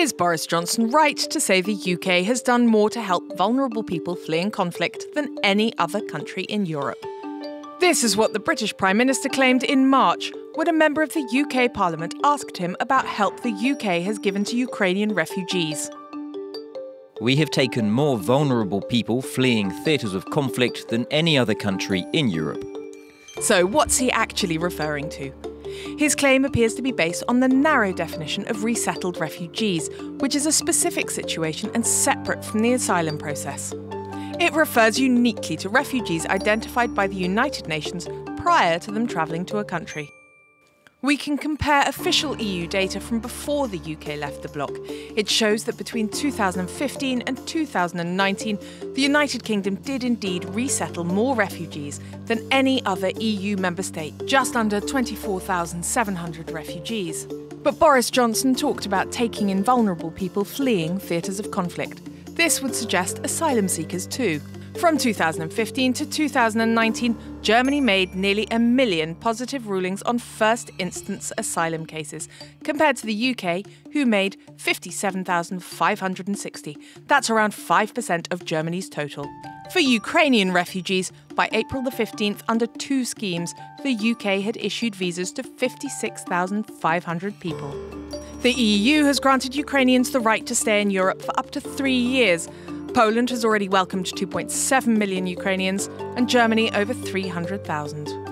Is Boris Johnson right to say the UK has done more to help vulnerable people fleeing conflict than any other country in Europe? This is what the British Prime Minister claimed in March when a member of the UK Parliament asked him about help the UK has given to Ukrainian refugees. We have taken more vulnerable people fleeing theatres of conflict than any other country in Europe. So, what's he actually referring to? His claim appears to be based on the narrow definition of resettled refugees, which is a specific situation and separate from the asylum process. It refers uniquely to refugees identified by the United Nations prior to them travelling to a country. We can compare official EU data from before the UK left the bloc. It shows that between 2015 and 2019, the United Kingdom did indeed resettle more refugees than any other EU member state, just under 24,700 refugees. But Boris Johnson talked about taking in vulnerable people fleeing theatres of conflict. This would suggest asylum seekers too. From 2015 to 2019, Germany made nearly a million positive rulings on first instance asylum cases, compared to the UK, who made 57,560. That's around 5% of Germany's total. For Ukrainian refugees, by April the 15th, under two schemes, the UK had issued visas to 56,500 people. The EU has granted Ukrainians the right to stay in Europe for up to three years, Poland has already welcomed 2.7 million Ukrainians and Germany over 300,000.